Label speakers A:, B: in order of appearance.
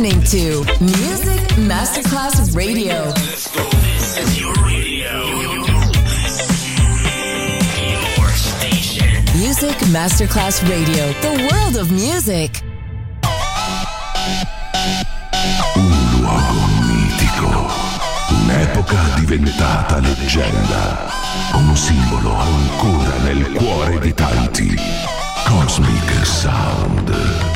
A: listening to Music Masterclass Radio.
B: This is your radio. Your station.
A: Music Masterclass Radio, the world of music.
C: Un luogo mitico, un'epoca diventata leggenda, un simbolo ancora nel cuore di tanti. Cosmic Sound.